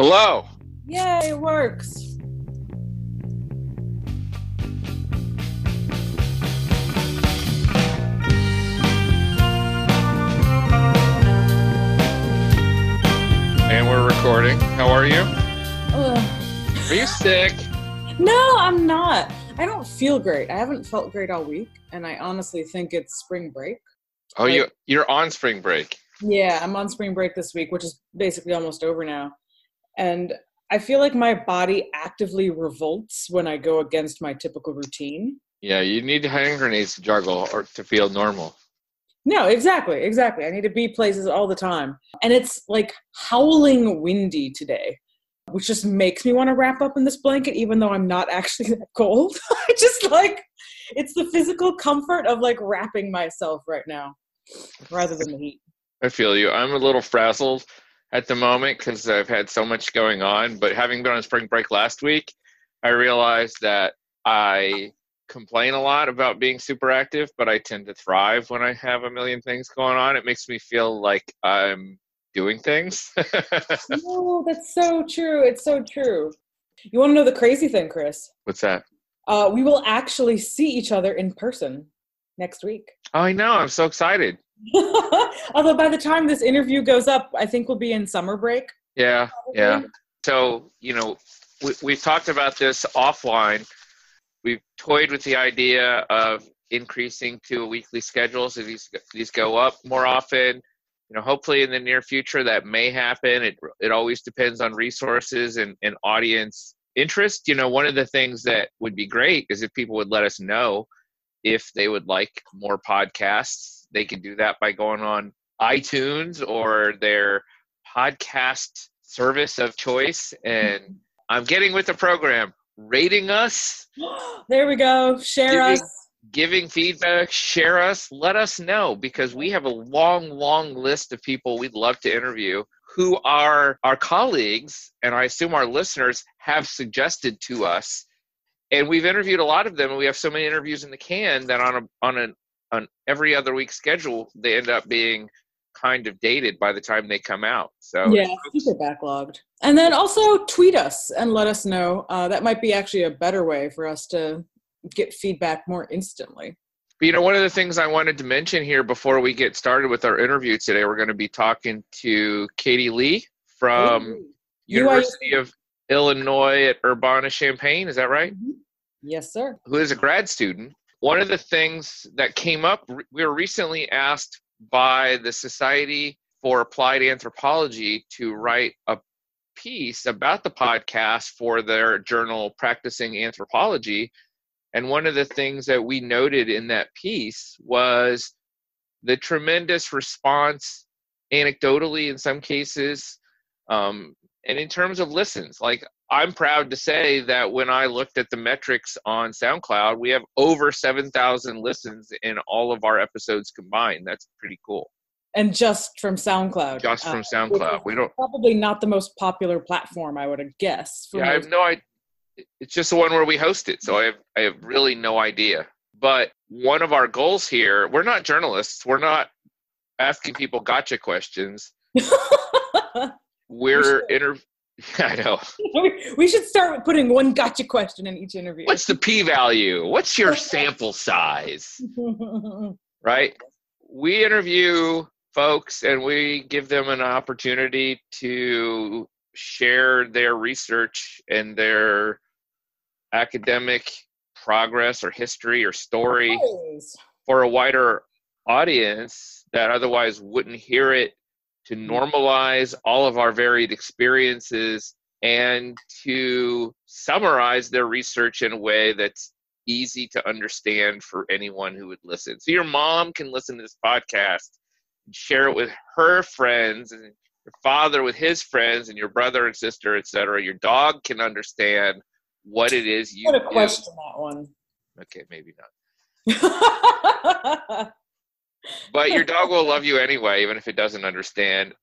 Hello. Yay, it works. And we're recording. How are you? Ugh. Are you sick? No, I'm not. I don't feel great. I haven't felt great all week, and I honestly think it's spring break. Oh, you you're on spring break. Yeah, I'm on spring break this week, which is basically almost over now. And I feel like my body actively revolts when I go against my typical routine. Yeah, you need hand grenades to juggle or to feel normal. No, exactly, exactly. I need to be places all the time. And it's like howling windy today, which just makes me want to wrap up in this blanket, even though I'm not actually that cold. I just like, it's the physical comfort of like wrapping myself right now rather than the heat. I feel you. I'm a little frazzled at the moment because I've had so much going on. But having been on spring break last week, I realized that I complain a lot about being super active, but I tend to thrive when I have a million things going on. It makes me feel like I'm doing things. No, that's so true. It's so true. You want to know the crazy thing, Chris? What's that? Uh, we will actually see each other in person next week. Oh, I know. I'm so excited. Although by the time this interview goes up, I think we'll be in summer break. Yeah, yeah. So, you know, we, we've talked about this offline. We've toyed with the idea of increasing to a weekly schedule so these these go up more often. You know, hopefully in the near future that may happen. It it always depends on resources and, and audience interest. You know, one of the things that would be great is if people would let us know if they would like more podcasts. They can do that by going on iTunes or their podcast service of choice. And I'm getting with the program, rating us, there we go. Share Giving- us. giving feedback, share us, let us know because we have a long, long list of people we'd love to interview who are our colleagues and I assume our listeners have suggested to us. And we've interviewed a lot of them and we have so many interviews in the can that on a on an on every other week schedule they end up being kind of dated by the time they come out. So Yeah, super backlogged. And then also tweet us and let us know. Uh, that might be actually a better way for us to get feedback more instantly. But, you know, one of the things I wanted to mention here before we get started with our interview today, we're going to be talking to Katie Lee from Ooh. University of Illinois at Urbana Champaign. Is that right? Mhm. Yes, sir. Who is a grad student. One of the things that came up, we were recently asked by the Society for Applied Anthropology to write a piece about the podcast for their journal Practicing Anthropology. And one of the things that we noted in that piece was the tremendous response, anecdotally in some cases, um, and in terms of listens. Like, I'm proud to say that when I looked at the metrics on SoundCloud, we have over 7,000 listens in all of our episodes combined. That's pretty cool. And just from SoundCloud. Just from Uh, SoundCloud. We don't, Probably not the most popular platform, I would guess. yeah, I have no idea. It's just the one where we host it. So I have, I have really no idea. But one of our goals here, we're not journalists. We're not asking people gotcha questions. We're should. inter. I know. we should start with putting one gotcha question in each interview. What's the p value? What's your sample size? Right? We interview folks and we give them an opportunity to share their research and their academic progress or history or story Always. for a wider audience that otherwise wouldn't hear it to mm. normalize all of our varied experiences and to summarize their research in a way that's easy to understand for anyone who would listen. So your mom can listen to this podcast and share it with her friends and your father with his friends and your brother and sister, etc. Your dog can understand what it is you gonna do. question that one. Okay, maybe not. but your dog will love you anyway, even if it doesn't understand.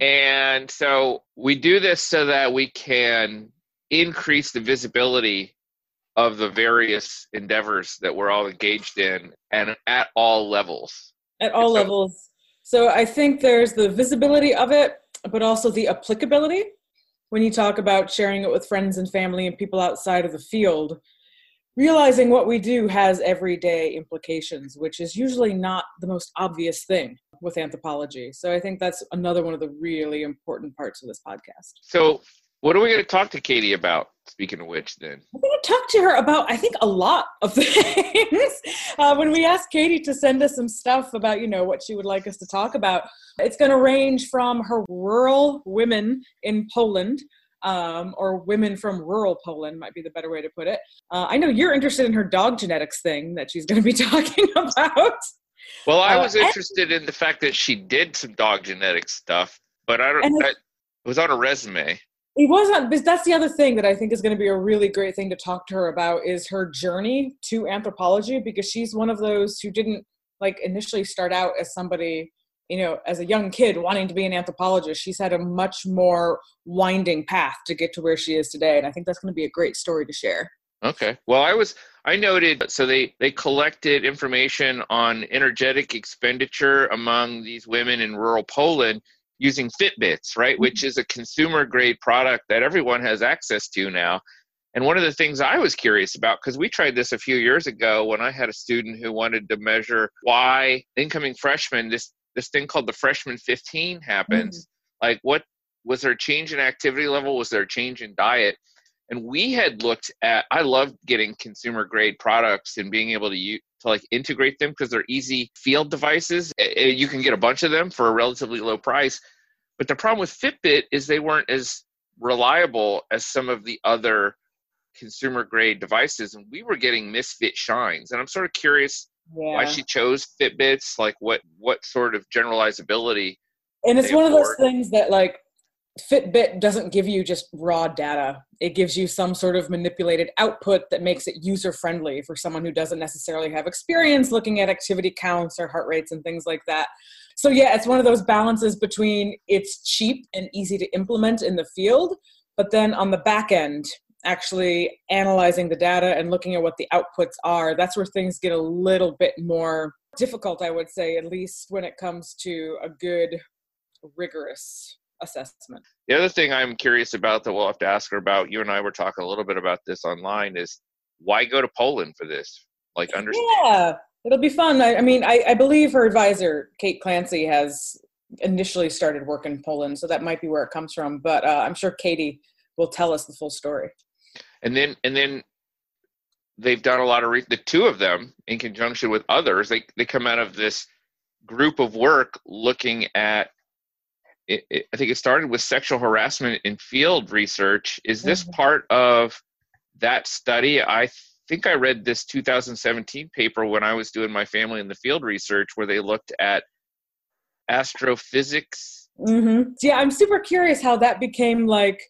And so we do this so that we can increase the visibility of the various endeavors that we're all engaged in and at all levels. At all So- levels. So I think there's the visibility of it, but also the applicability. when you talk about sharing it with friends and family and people outside of the field, realizing what we do has everyday implications, which is usually not the most obvious thing with anthropology. So I think that's another one of the really important parts of this podcast. So, what are we going to talk to Katie about? Speaking of which, then I'm going to talk to her about I think a lot of things. uh, when we asked Katie to send us some stuff about you know what she would like us to talk about, it's going to range from her rural women in Poland um, or women from rural Poland might be the better way to put it. Uh, I know you're interested in her dog genetics thing that she's going to be talking about. Well, I uh, was uh, interested and, in the fact that she did some dog genetics stuff, but I don't. it was on a resume. It wasn't. But that's the other thing that I think is going to be a really great thing to talk to her about is her journey to anthropology because she's one of those who didn't like initially start out as somebody you know, as a young kid wanting to be an anthropologist, she's had a much more winding path to get to where she is today. And I think that's going to be a great story to share. Okay. Well, I was I noted so they they collected information on energetic expenditure among these women in rural Poland using Fitbits, right, mm-hmm. which is a consumer grade product that everyone has access to now. And one of the things I was curious about, because we tried this a few years ago when I had a student who wanted to measure why incoming freshmen, this this thing called the freshman 15 happens mm-hmm. like what was there a change in activity level? Was there a change in diet? And we had looked at i love getting consumer grade products and being able to use to like integrate them because they're easy field devices. You can get a bunch of them for a relatively low price. But the problem with fitbit is they weren't as reliable as some of the other consumer grade devices and we were getting misfit shines. And i'm sort of curious yeah. why she chose Fitbits, like what what sort of generalizability. And it's one afford. of those things that like Fitbit doesn't give you just raw data. It gives you some sort of manipulated output that makes it user friendly for someone who doesn't necessarily have experience looking at activity counts or heart rates and things like that. So, yeah, it's one of those balances between it's cheap and easy to implement in the field, but then on the back end, actually analyzing the data and looking at what the outputs are, that's where things get a little bit more difficult, I would say, at least when it comes to a good, rigorous assessment. The other thing I'm curious about that we'll have to ask her about, you and I were talking a little bit about this online, is why go to Poland for this? Like, understand. Yeah, it'll be fun. I, I mean, I, I believe her advisor, Kate Clancy, has initially started work in Poland, so that might be where it comes from. But uh, I'm sure Katie will tell us the full story and then and then they've done a lot of re- the two of them in conjunction with others they, they come out of this group of work looking at it, it, i think it started with sexual harassment in field research is this mm-hmm. part of that study i think i read this 2017 paper when i was doing my family in the field research where they looked at astrophysics mm-hmm. yeah i'm super curious how that became like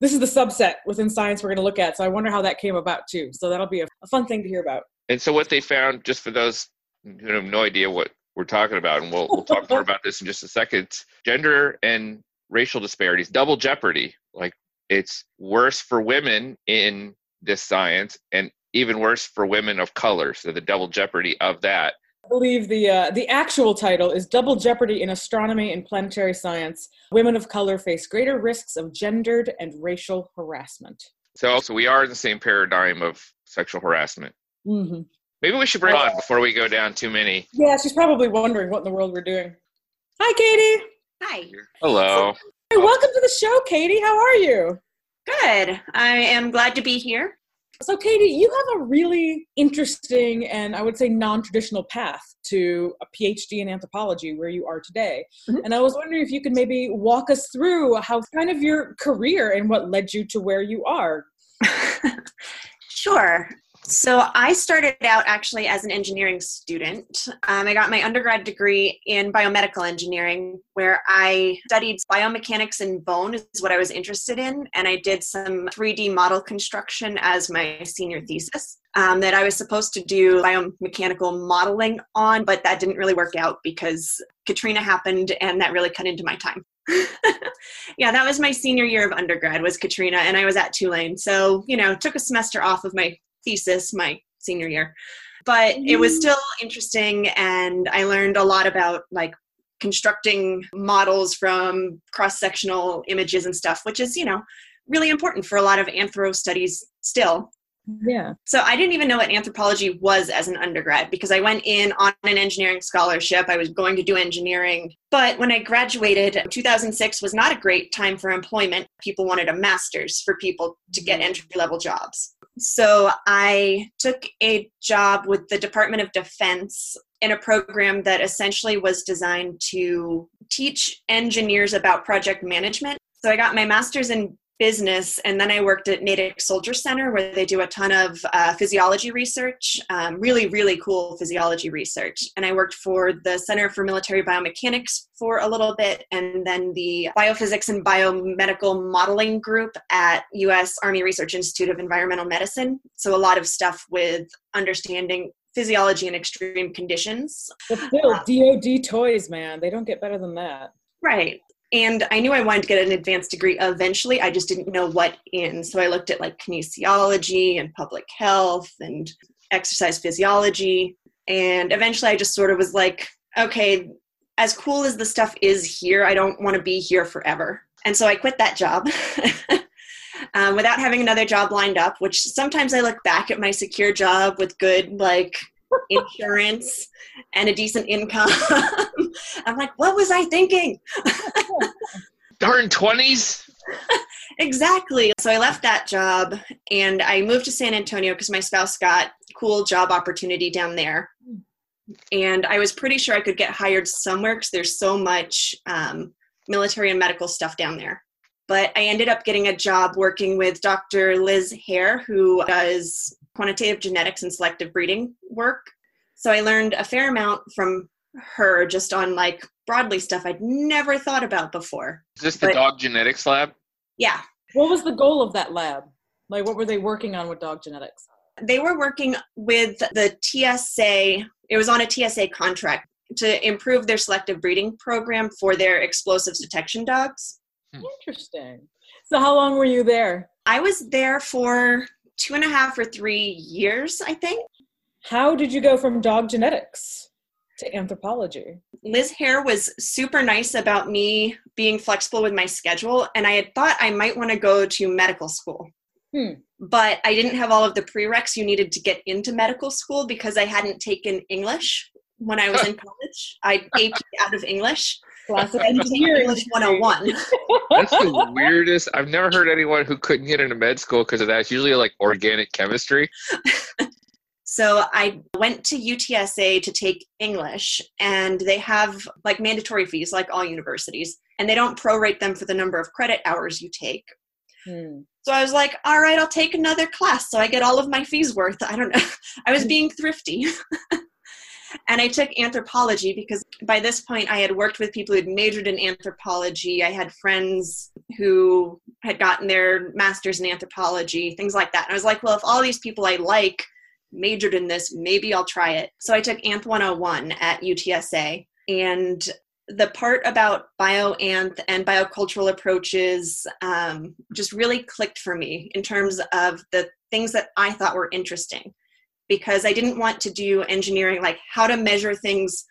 this is the subset within science we're going to look at. So I wonder how that came about too. So that'll be a, a fun thing to hear about. And so what they found, just for those who have no idea what we're talking about, and we'll, we'll talk more about this in just a second, gender and racial disparities, double jeopardy. Like it's worse for women in this science and even worse for women of color. So the double jeopardy of that believe the uh, the actual title is Double Jeopardy in Astronomy and Planetary Science. Women of color face greater risks of gendered and racial harassment. So, so we are in the same paradigm of sexual harassment. Mm-hmm. Maybe we should bring uh, on before we go down too many. Yeah, she's probably wondering what in the world we're doing. Hi, Katie. Hi. Hello. Hey, welcome to the show, Katie. How are you? Good. I am glad to be here. So, Katie, you have a really interesting and I would say non traditional path to a PhD in anthropology where you are today. Mm-hmm. And I was wondering if you could maybe walk us through how kind of your career and what led you to where you are. sure. So I started out actually as an engineering student. Um, I got my undergrad degree in biomedical engineering, where I studied biomechanics and bone is what I was interested in, and I did some 3D model construction as my senior thesis. Um, that I was supposed to do biomechanical modeling on, but that didn't really work out because Katrina happened, and that really cut into my time. yeah, that was my senior year of undergrad was Katrina, and I was at Tulane. So you know, took a semester off of my thesis my senior year but it was mm. still interesting and i learned a lot about like constructing models from cross sectional images and stuff, which is, you know, really important for a lot of anthro studies still. Yeah. So I didn't even know what anthropology was as an undergrad because I went in on an engineering scholarship. I was going to do engineering. But when I graduated, 2006 was not a great time for employment. People wanted a master's for people to get entry level jobs. So I took a job with the Department of Defense in a program that essentially was designed to teach engineers about project management. So I got my master's in business and then i worked at natick soldier center where they do a ton of uh, physiology research um, really really cool physiology research. And i worked for the center for military biomechanics for a little bit and then the biophysics and biomedical modeling group at us army research institute of environmental medicine. So a lot of stuff with understanding physiology in extreme conditions. But still uh, dod toys man. They don't get better than that. Right. And I knew I wanted to get an advanced degree eventually. I just didn't know what in. So I looked at like kinesiology and public health and exercise physiology. And eventually I just sort of was like, okay, as cool as the stuff is here, I don't want to be here forever. And so I quit that job. um, without having another job lined up, which sometimes I look back at my secure job with good, like, insurance and a decent income. I'm like, what was I thinking? Darn 20s. exactly. So I left that job and I moved to San Antonio because my spouse got cool job opportunity down there. And I was pretty sure I could get hired somewhere because there's so much um, military and medical stuff down there. But I ended up getting a job working with Dr. Liz Hare, who does quantitative genetics and selective breeding work. So I learned a fair amount from her just on like broadly stuff I'd never thought about before. Is this the but, dog genetics lab? Yeah. What was the goal of that lab? Like, what were they working on with dog genetics? They were working with the TSA, it was on a TSA contract to improve their selective breeding program for their explosives detection dogs. Interesting. So, how long were you there? I was there for two and a half or three years, I think. How did you go from dog genetics to anthropology? Liz Hare was super nice about me being flexible with my schedule, and I had thought I might want to go to medical school. Hmm. But I didn't have all of the prereqs you needed to get into medical school because I hadn't taken English when I was in college. I AP out of English. Classic engineering. English 101. That's the weirdest. I've never heard anyone who couldn't get into med school because of that. It's usually like organic chemistry. So I went to UTSA to take English, and they have like mandatory fees, like all universities, and they don't prorate them for the number of credit hours you take. Hmm. So I was like, all right, I'll take another class so I get all of my fees worth. I don't know. I was being thrifty. And I took anthropology because by this point I had worked with people who'd majored in anthropology. I had friends who had gotten their masters in anthropology, things like that. And I was like, well, if all these people I like majored in this, maybe I'll try it. So I took ANTH 101 at UTSA. And the part about bioanth and biocultural approaches um, just really clicked for me in terms of the things that I thought were interesting because I didn't want to do engineering like how to measure things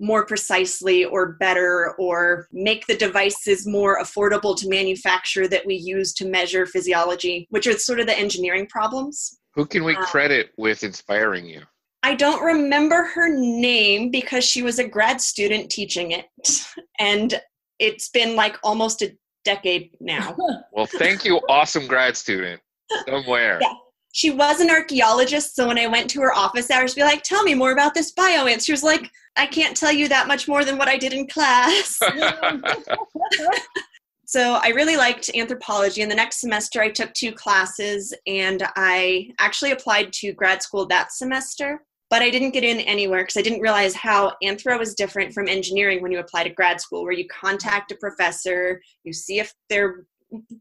more precisely or better or make the devices more affordable to manufacture that we use to measure physiology, which are sort of the engineering problems. Who can we uh, credit with inspiring you? I don't remember her name because she was a grad student teaching it. And it's been like almost a decade now. well, thank you, awesome grad student. Somewhere. Yeah. She was an archaeologist, so when I went to her office hours to be like, tell me more about this bioanth, she was like, I can't tell you that much more than what I did in class. So I really liked anthropology. And the next semester, I took two classes and I actually applied to grad school that semester. But I didn't get in anywhere because I didn't realize how anthro is different from engineering when you apply to grad school, where you contact a professor, you see if they're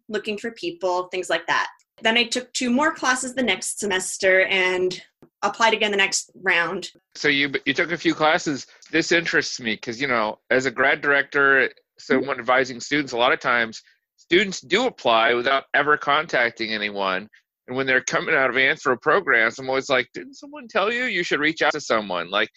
looking for people, things like that. Then I took two more classes the next semester and applied again the next round. So you you took a few classes. This interests me because you know, as a grad director someone advising students, a lot of times students do apply without ever contacting anyone. And when they're coming out of anthro programs, I'm always like, didn't someone tell you you should reach out to someone? Like,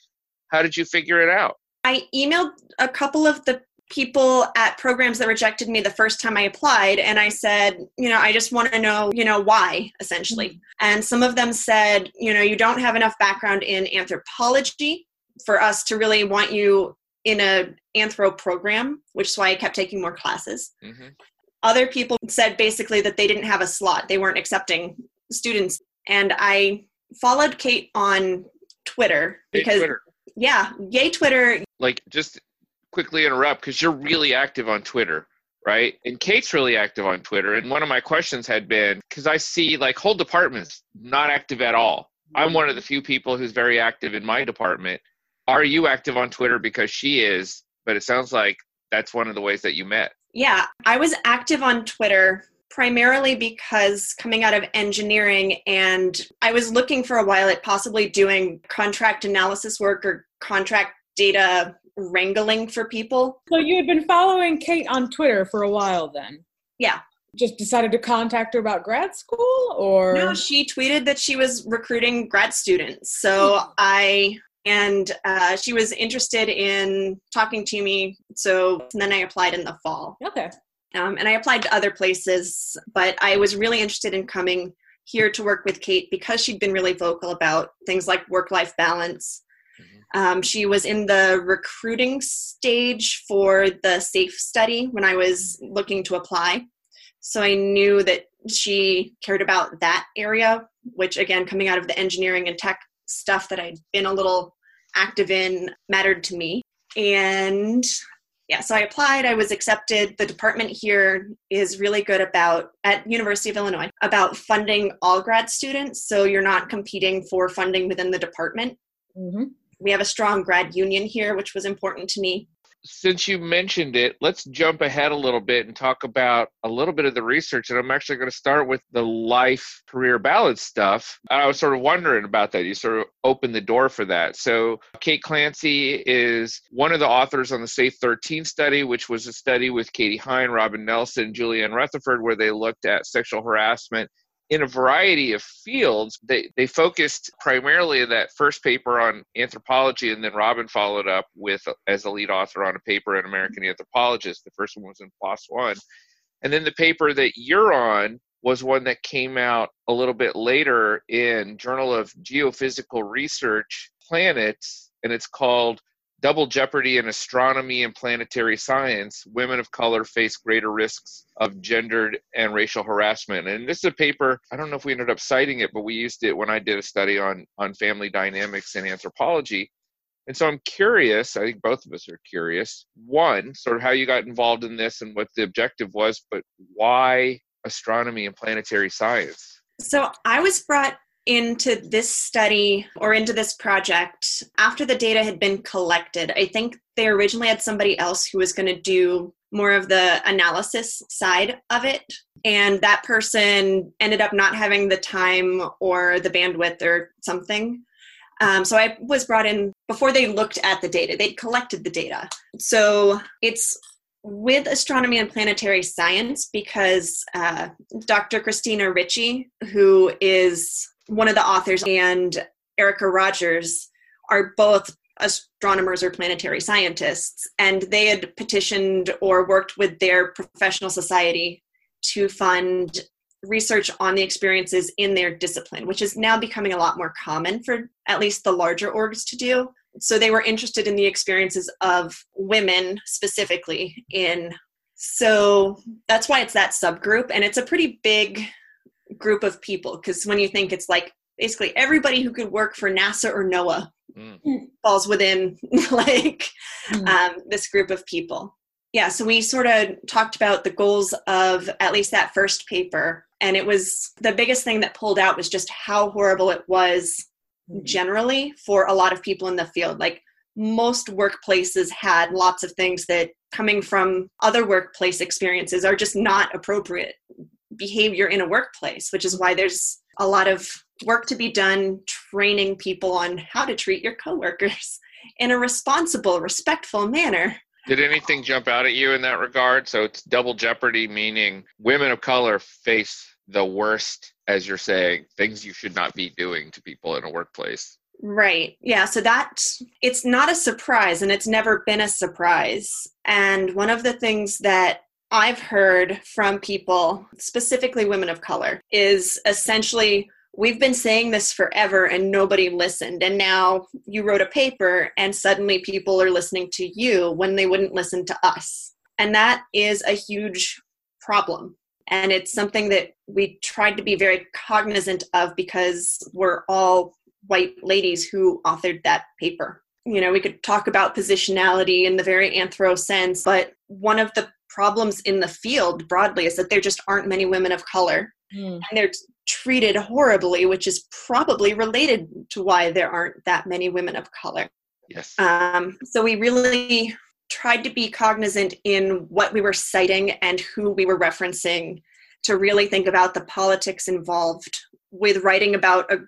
how did you figure it out? I emailed a couple of the people at programs that rejected me the first time I applied and I said, you know, I just want to know, you know, why essentially. Mm-hmm. And some of them said, you know, you don't have enough background in anthropology for us to really want you in a anthro program, which is why I kept taking more classes. Mm-hmm. Other people said basically that they didn't have a slot. They weren't accepting students and I followed Kate on Twitter because Twitter. yeah, yay Twitter. Like just quickly interrupt because you're really active on Twitter, right? And Kate's really active on Twitter. And one of my questions had been because I see like whole departments not active at all. I'm one of the few people who's very active in my department. Are you active on Twitter because she is? But it sounds like that's one of the ways that you met. Yeah, I was active on Twitter primarily because coming out of engineering and I was looking for a while at possibly doing contract analysis work or contract data wrangling for people. So you had been following Kate on Twitter for a while then? Yeah. Just decided to contact her about grad school or No, she tweeted that she was recruiting grad students. So hmm. I and uh, she was interested in talking to me. So then I applied in the fall. Okay. Um, and I applied to other places, but I was really interested in coming here to work with Kate because she'd been really vocal about things like work life balance um, she was in the recruiting stage for the SAFE study when I was looking to apply. So I knew that she cared about that area, which again, coming out of the engineering and tech stuff that I'd been a little active in, mattered to me. And yeah, so I applied, I was accepted. The department here is really good about, at University of Illinois, about funding all grad students. So you're not competing for funding within the department. Mm-hmm we have a strong grad union here, which was important to me. Since you mentioned it, let's jump ahead a little bit and talk about a little bit of the research. And I'm actually going to start with the life career balance stuff. I was sort of wondering about that. You sort of opened the door for that. So, Kate Clancy is one of the authors on the SAFE 13 study, which was a study with Katie Hinde, Robin Nelson, Julienne Rutherford, where they looked at sexual harassment in a variety of fields. They, they focused primarily in that first paper on anthropology, and then Robin followed up with as a lead author on a paper in American Anthropologist. The first one was in PLOS One. And then the paper that you're on was one that came out a little bit later in Journal of Geophysical Research Planets, and it's called Double Jeopardy in Astronomy and Planetary Science Women of Color Face Greater Risks of Gendered and Racial Harassment. And this is a paper, I don't know if we ended up citing it, but we used it when I did a study on, on family dynamics and anthropology. And so I'm curious, I think both of us are curious. One, sort of how you got involved in this and what the objective was, but why astronomy and planetary science? So I was brought into this study or into this project after the data had been collected. I think they originally had somebody else who was going to do more of the analysis side of it. And that person ended up not having the time or the bandwidth or something. Um, so I was brought in before they looked at the data, they'd collected the data. So it's with astronomy and planetary science because uh, Dr. Christina Richey, who is one of the authors and Erica Rodgers are both astronomers or planetary scientists, and they had petitioned or worked with their professional society to fund research on the experiences in their discipline, which is now becoming a lot more common for at least the larger orgs to do. So they were interested in the experiences of women specifically in. So that's why it's that subgroup, and it's a pretty big group of people because when you think it's like basically everybody who could work for NASA or NOAA mm. falls within like mm. um, this group of people. Yeah, so we sort of talked about the goals of at least that first paper, and it was the biggest thing that pulled out was just how horrible it was mm. generally for a lot of people in the field. Like most workplaces had lots of things that coming from other workplace experiences are just not appropriate behavior in a workplace, which is why there's a lot of work to be done training people on how to treat your coworkers in a responsible, respectful manner. Did anything jump out at you in that regard? So it's double jeopardy, meaning women of color face the worst, as you're saying, things you should not be doing to people in a workplace. Right. Yeah. So that it's not a surprise and it's never been a surprise. And one of the things that I've heard from people, specifically women of color, is essentially we've been saying this forever and nobody listened. And now you wrote a paper and suddenly people are listening to you when they wouldn't listen to us. And that is a huge problem. And it's something that we tried to be very cognizant of because we're all white ladies who authored that paper. You know, we could talk about positionality in the very anthro sense, but one of the problems in the field broadly is that there just aren't many women of color. Mm. And they're treated horribly, which is probably related to why there aren't that many women of color. Yes. Um, so we really tried to be cognizant in what we were citing and who we were referencing to really think about the politics involved with writing about a,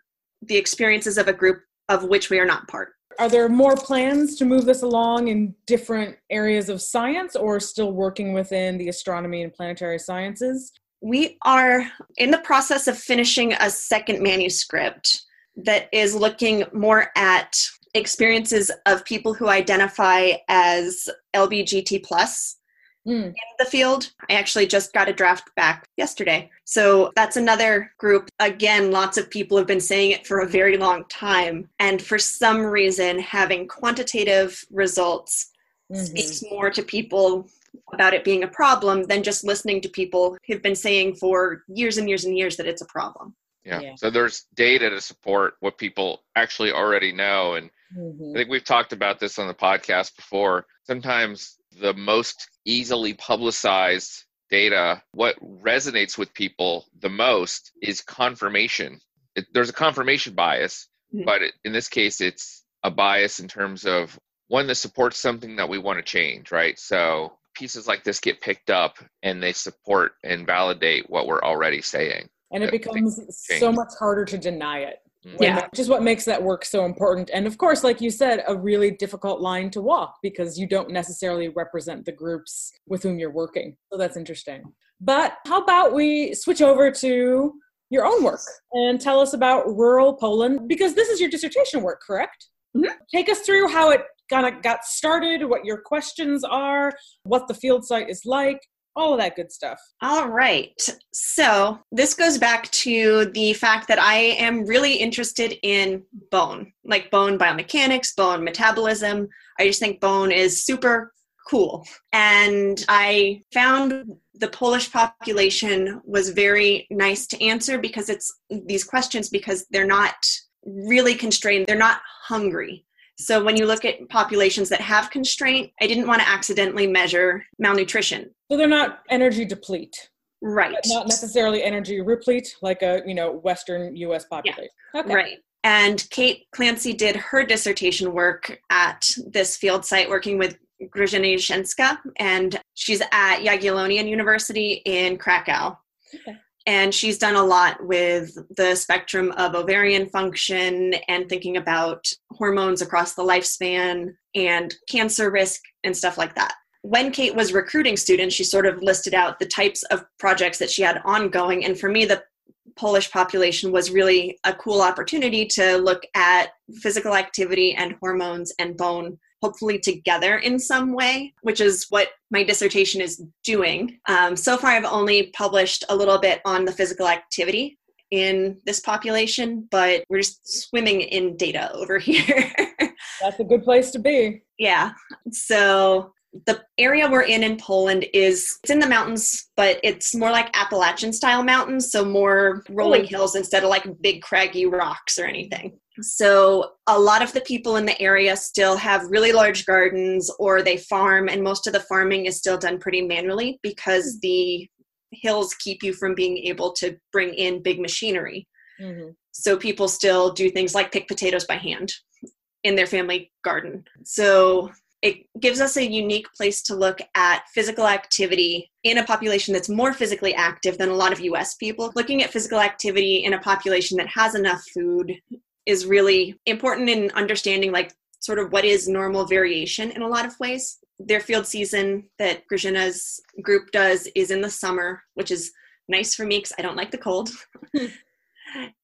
the experiences of a group of which we are not part. Are there more plans to move this along in different areas of science or still working within the astronomy and planetary sciences? We are in the process of finishing a second manuscript that is looking more at experiences of people who identify as LBGT plus mm. in the field. I actually just got a draft back yesterday. So that's another group. Again, lots of people have been saying it for a very long time. And for some reason, having quantitative results mm-hmm. speaks more to people about it being a problem than just listening to people who've been saying for years and years and years that it's a problem. Yeah. yeah. So there's data to support what people actually already know. And mm-hmm. I think we've talked about this on the podcast before. Sometimes the most easily publicized data, what resonates with people the most is confirmation. It, there's a confirmation bias, mm-hmm. but it, in this case, it's a bias in terms of one that supports something that we want to change, right? So pieces like this get picked up and they support and validate what we're already saying and it becomes so much harder to deny it. Yeah. which is what makes that work so important. And of course like you said a really difficult line to walk because you don't necessarily represent the groups with whom you're working. So that's interesting. But how about we switch over to your own work and tell us about rural poland because this is your dissertation work correct? Mm-hmm. take us through how it kind of got started what your questions are what the field site is like all of that good stuff. All right. So, this goes back to the fact that I am really interested in bone, like bone biomechanics, bone metabolism. I just think bone is super cool. And I found the Polish population was very nice to answer because it's these questions because they're not really constrained, they're not hungry. So when you look at populations that have constraint, I didn't want to accidentally measure malnutrition. So they're not energy deplete. Right. not necessarily energy replete like a, you know, western US population. Yeah. Okay. Right. And Kate Clancy did her dissertation work at this field site working with Grażyna Jasieńska, and she's at Jagiellonian University in Krakow. Okay and she's done a lot with the spectrum of ovarian function and thinking about hormones across the lifespan and cancer risk and stuff like that. When Kate was recruiting students, she sort of listed out the types of projects that she had ongoing. And for me, the Polish population was really a cool opportunity to look at physical activity and hormones and bone hopefully together in some way, which is what my dissertation is doing. Um, so far, I've only published a little bit on the physical activity in this population, but we're just swimming in data over here. That's a good place to be. Yeah. So the area we're in in Poland is it's in the mountains, but it's more like Appalachian style mountains, so more rolling hills instead of like big craggy rocks or anything. So, a lot of the people in the area still have really large gardens or they farm, and most of the farming is still done pretty manually because hmm. the hills keep you from being able to bring in big machinery. Mm-hmm. So, people still do things like pick potatoes by hand in their family garden. So, it gives us a unique place to look at physical activity in a population that's more physically active than a lot of US people. Looking at physical activity in a population that has enough food is really important in understanding like sort of what is normal variation in a lot of ways. Their field season that Grażyna's group does is in the summer, which is nice for me because I don't like the cold.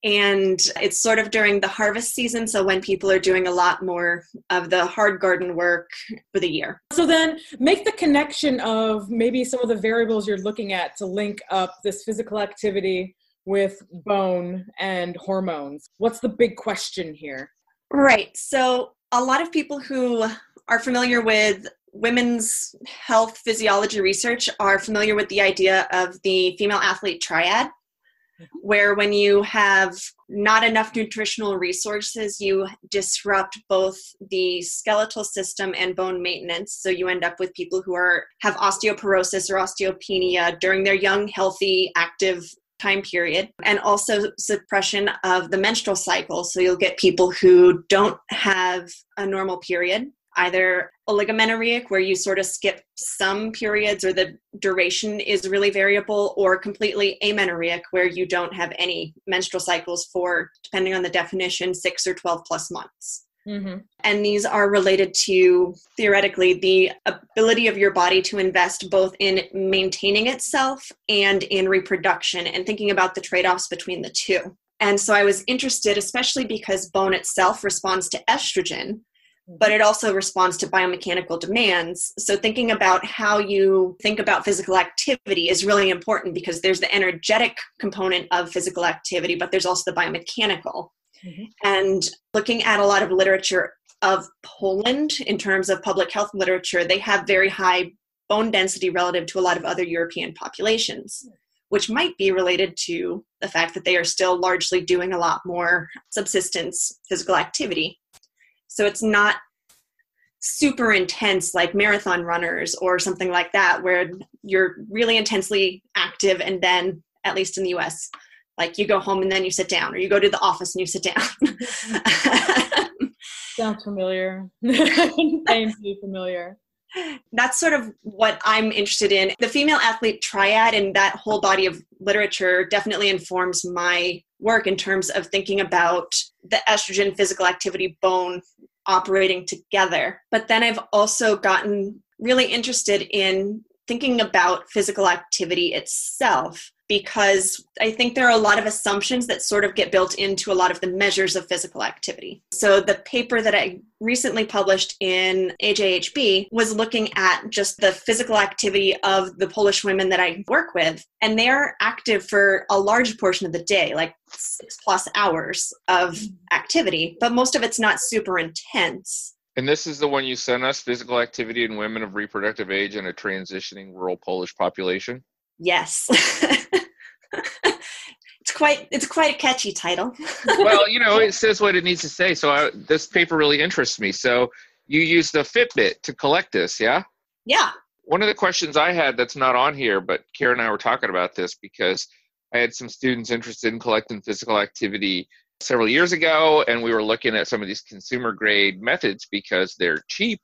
and it's sort of during the harvest season so when people are doing a lot more of the hard garden work for the year so then make the connection of maybe some of the variables you're looking at to link up this physical activity with bone and hormones what's the big question here right so a lot of people who are familiar with women's health physiology research are familiar with the idea of the female athlete triad where when you have not enough nutritional resources, you disrupt both the skeletal system and bone maintenance. So you end up with people who are have osteoporosis or osteopenia during their young, healthy, active time period and also suppression of the menstrual cycle so you'll get people who don't have a normal period either oligomenorrheic, where you sort of skip some periods or the duration is really variable, or completely amenorrheic, where you don't have any menstrual cycles for, depending on the definition, six or 12 plus months. Mm-hmm. And these are related to theoretically the ability of your body to invest both in maintaining itself and in reproduction, and thinking about the trade offs between the two. And so I was interested, especially because bone itself responds to estrogen, but it also responds to biomechanical demands. So, thinking about how you think about physical activity is really important because there's the energetic component of physical activity, but there's also the biomechanical. Mm-hmm. And looking at a lot of literature of Poland in terms of public health literature, they have very high bone density relative to a lot of other European populations, which might be related to the fact that they are still largely doing a lot more subsistence physical activity. So it's not super intense like marathon runners or something like that, where you're really intensely active and then, at least in the US, like you go home and then you sit down, or you go to the office and you sit down. Sounds familiar. Painfully familiar. That's sort of what I'm interested in. The female athlete triad and that whole body of literature definitely informs my work in terms of thinking about the estrogen physical activity bone operating together. But then I've also gotten really interested in thinking about physical activity itself because I think there are a lot of assumptions that sort of get built into a lot of the measures of physical activity. So, the paper that I recently published in AJHB was looking at just the physical activity of the Polish women that I work with, and they are active for a large portion of the day, like six plus hours of activity, but most of it's not super intense. And this is the one you sent us physical activity in women of reproductive age in a transitioning rural Polish population? Yes. it's quite it's quite a catchy title. well, you know, it says what it needs to say. So I, this paper really interests me. So you use the Fitbit to collect this, yeah? Yeah. One of the questions I had that's not on here, but Karen and I were talking about this because I had some students interested in collecting physical activity several years ago, and we were looking at some of these consumer grade methods because they're cheap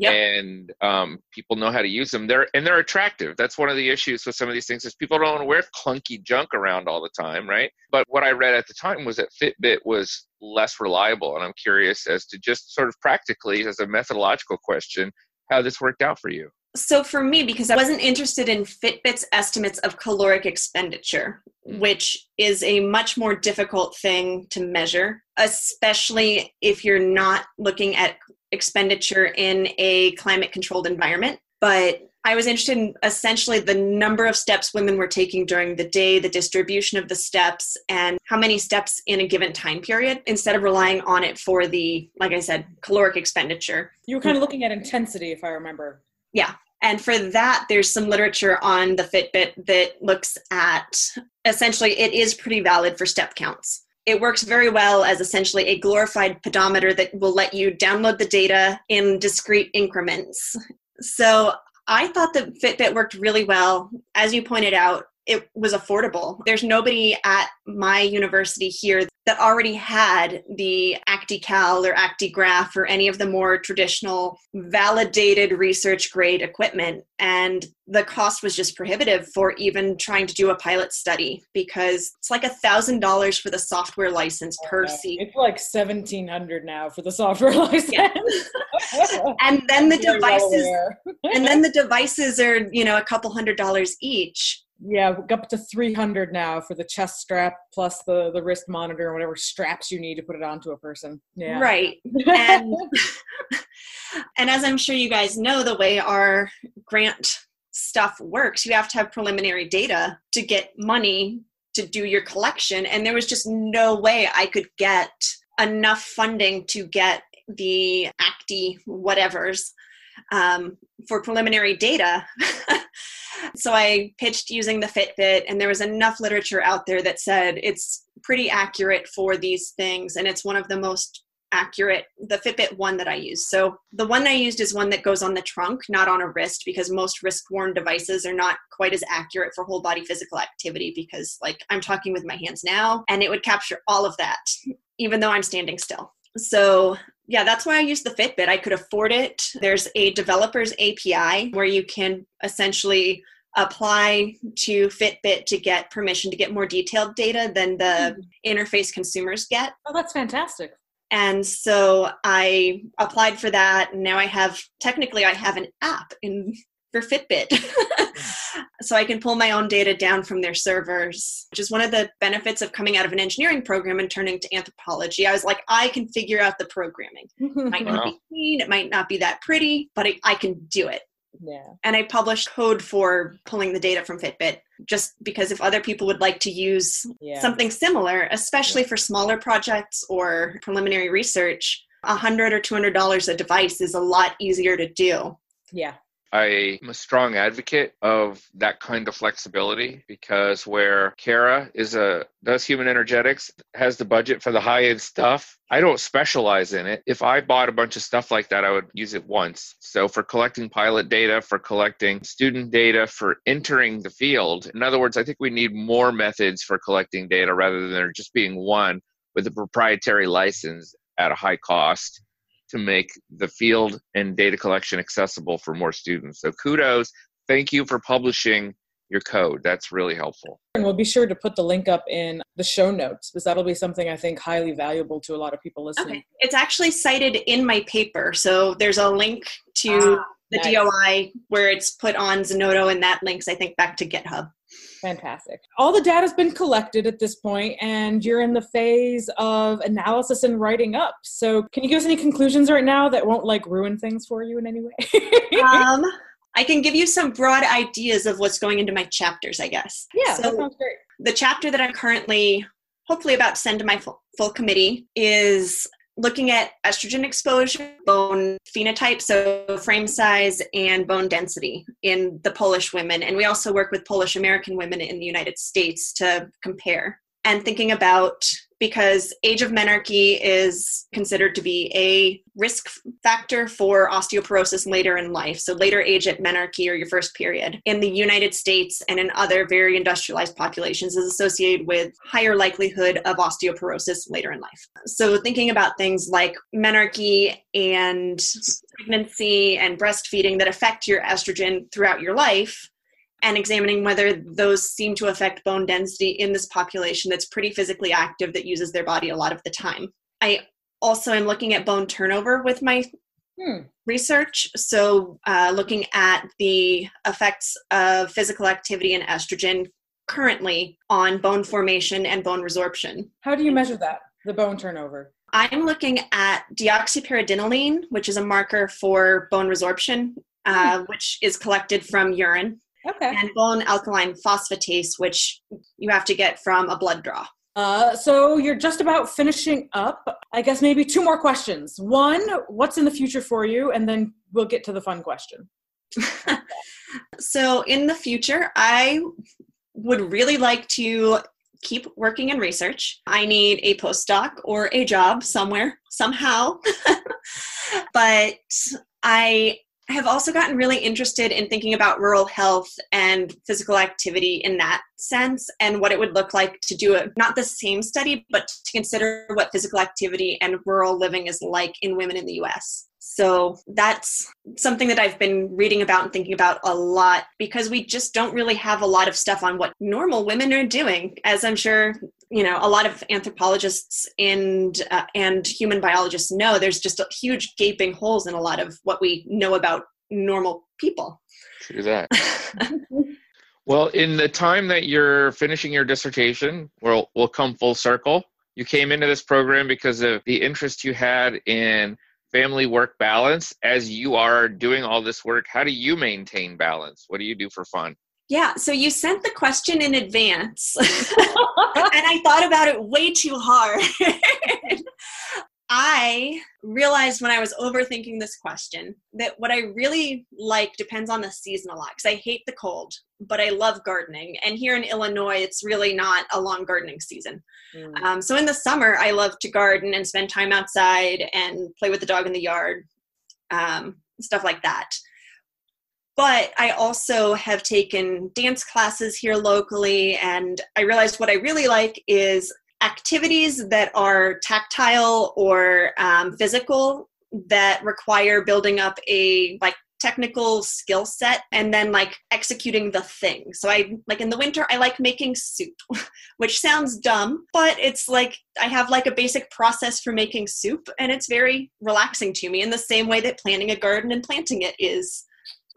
Yep. and um, people know how to use them. They're and they're attractive. That's one of the issues with some of these things is people don't want to wear clunky junk around all the time, right? But what I read at the time was that Fitbit was less reliable, and I'm curious as to just sort of practically, as a methodological question, how this worked out for you. So for me, because I wasn't interested in Fitbit's estimates of caloric expenditure, mm. which is a much more difficult thing to measure, especially if you're not looking at expenditure in a climate controlled environment. But I was interested in essentially the number of steps women were taking during the day, the distribution of the steps, and how many steps in a given time period instead of relying on it for the, like I said, caloric expenditure. You were kind of looking at intensity, if I remember. Yeah. And for that, there's some literature on the Fitbit that looks at essentially it is pretty valid for step counts it works very well as essentially a glorified pedometer that will let you download the data in discrete increments. So I thought that Fitbit worked really well. As you pointed out, it was affordable. There's nobody at my university here that already had the ActiCal or ActiGraph or any of the more traditional validated research grade equipment. And the cost was just prohibitive for even trying to do a pilot study because it's like a thousand dollars for the software license oh, per yeah, seat. It's like seventeen hundred now for the software license. Yeah. and then the devices well and then the devices are, you know, a couple hundred dollars each Yeah, up to 300 now for the chest strap plus the, the wrist monitor and whatever straps you need to put it onto a person. Yeah. Right. And, and as I'm sure you guys know, the way our grant stuff works, you have to have preliminary data to get money to do your collection. And there was just no way I could get enough funding to get the ACTI whatevers um, for preliminary data. so I pitched using the Fitbit, and there was enough literature out there that said it's pretty accurate for these things, and it's one of the most accurate the fitbit one that i use so the one i used is one that goes on the trunk not on a wrist because most wrist worn devices are not quite as accurate for whole body physical activity because like i'm talking with my hands now and it would capture all of that even though i'm standing still so yeah, that's why I use the Fitbit. I could afford it. There's a developer's API where you can essentially apply to Fitbit to get permission to get more detailed data than the mm-hmm. interface consumers get. Oh, that's fantastic. And so I applied for that. And now I have, technically, I have an app in for Fitbit. so I can pull my own data down from their servers, which is one of the benefits of coming out of an engineering program and turning to anthropology. I was like, I can figure out the programming. It might not be clean, it might not be that pretty, but I, I can do it. Yeah. And I published code for pulling the data from Fitbit just because if other people would like to use yeah. something similar, especially yeah. for smaller projects or preliminary research, a hundred or two hundred dollars a device is a lot easier to do. Yeah. I am a strong advocate of that kind of flexibility because where Cara is a does human energetics has the budget for the high end stuff. I don't specialize in it. If I bought a bunch of stuff like that, I would use it once. So for collecting pilot data, for collecting student data, for entering the field. In other words, I think we need more methods for collecting data rather than there just being one with a proprietary license at a high cost to make the field and data collection accessible for more students. So kudos. Thank you for publishing your code. That's really helpful. And we'll be sure to put the link up in the show notes because that'll be something I think highly valuable to a lot of people listening. Okay. It's actually cited in my paper. So there's a link to ah, the nice. DOI where it's put on Zenodo and that links, I think, back to GitHub. Fantastic. All the data's been collected at this point, and you're in the phase of analysis and writing up. So, can you give us any conclusions right now that won't like ruin things for you in any way? um, I can give you some broad ideas of what's going into my chapters, I guess. Yeah, so that sounds great. The chapter that I'm currently hopefully about to send to my full, full committee is looking at estrogen exposure, bone phenotype, so frame size and bone density in the Polish women. And we also work with Polish American women in the United States to compare. And thinking about because age of menarche is considered to be a risk factor for osteoporosis later in life. So, later age at menarche or your first period in the United States and in other very industrialized populations is associated with higher likelihood of osteoporosis later in life. So, thinking about things like menarche and pregnancy and breastfeeding that affect your estrogen throughout your life and examining whether those seem to affect bone density in this population that's pretty physically active that uses their body a lot of the time. I also am looking at bone turnover with my hmm. research. So, uh, looking at the effects of physical activity and estrogen currently on bone formation and bone resorption. How do you measure that, the bone turnover? I'm looking at deoxypyridinoline, which is a marker for bone resorption, uh, hmm. which is collected from urine Okay. And bone alkaline phosphatase, which you have to get from a blood draw. Uh, so you're just about finishing up. I guess maybe two more questions. One, what's in the future for you? And then we'll get to the fun question. so in the future, I would really like to keep working in research. I need a postdoc or a job somewhere, somehow. but I I have also gotten really interested in thinking about rural health and physical activity in that sense and what it would look like to do it, not the same study, but to consider what physical activity and rural living is like in women in the US. So that's something that I've been reading about and thinking about a lot because we just don't really have a lot of stuff on what normal women are doing. As I'm sure you know a lot of anthropologists and uh, and human biologists know there's just a huge gaping holes in a lot of what we know about normal people true that Well, in the time that you're finishing your dissertation, we'll, we'll come full circle. You came into this program because of the interest you had in family work balance. As you are doing all this work, how do you maintain balance? What do you do for fun? Yeah, so you sent the question in advance, and I thought about it way too hard. I realized when I was overthinking this question that what I really like depends on the season a lot because I hate the cold, but I love gardening. And here in Illinois, it's really not a long gardening season. Mm. Um, so in the summer, I love to garden and spend time outside and play with the dog in the yard, um, stuff like that. But I also have taken dance classes here locally, and I realized what I really like is activities that are tactile or um, physical that require building up a like technical skill set and then like executing the thing. So I like in the winter I like making soup, which sounds dumb, but it's like I have like a basic process for making soup and it's very relaxing to me in the same way that planting a garden and planting it is.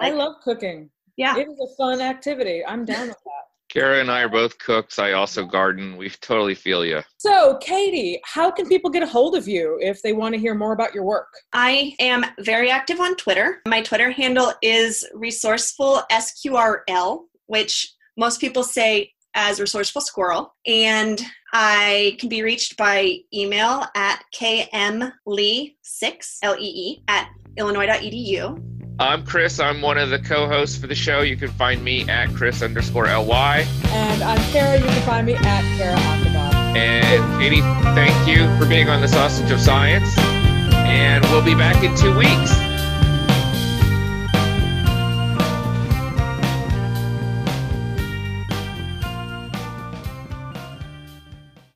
Like, I love cooking. Yeah. It is a fun activity. I'm down with that. Cara and I are both cooks. I also garden. We totally feel you. So, Katie, how can people get a hold of you if they want to hear more about your work? I am very active on Twitter. My Twitter handle is resourceful SQRL, which most people say as resourceful squirrel. And I can be reached by email at kmlee6, L-E-E, at illinois.edu. I'm Chris. I'm one of the co-hosts for the show. You can find me at Chris underscore ly. And I'm Cara. You can find me at Cara. And Katie, thank you for being on the Sausage of Science. And we'll be back in two weeks.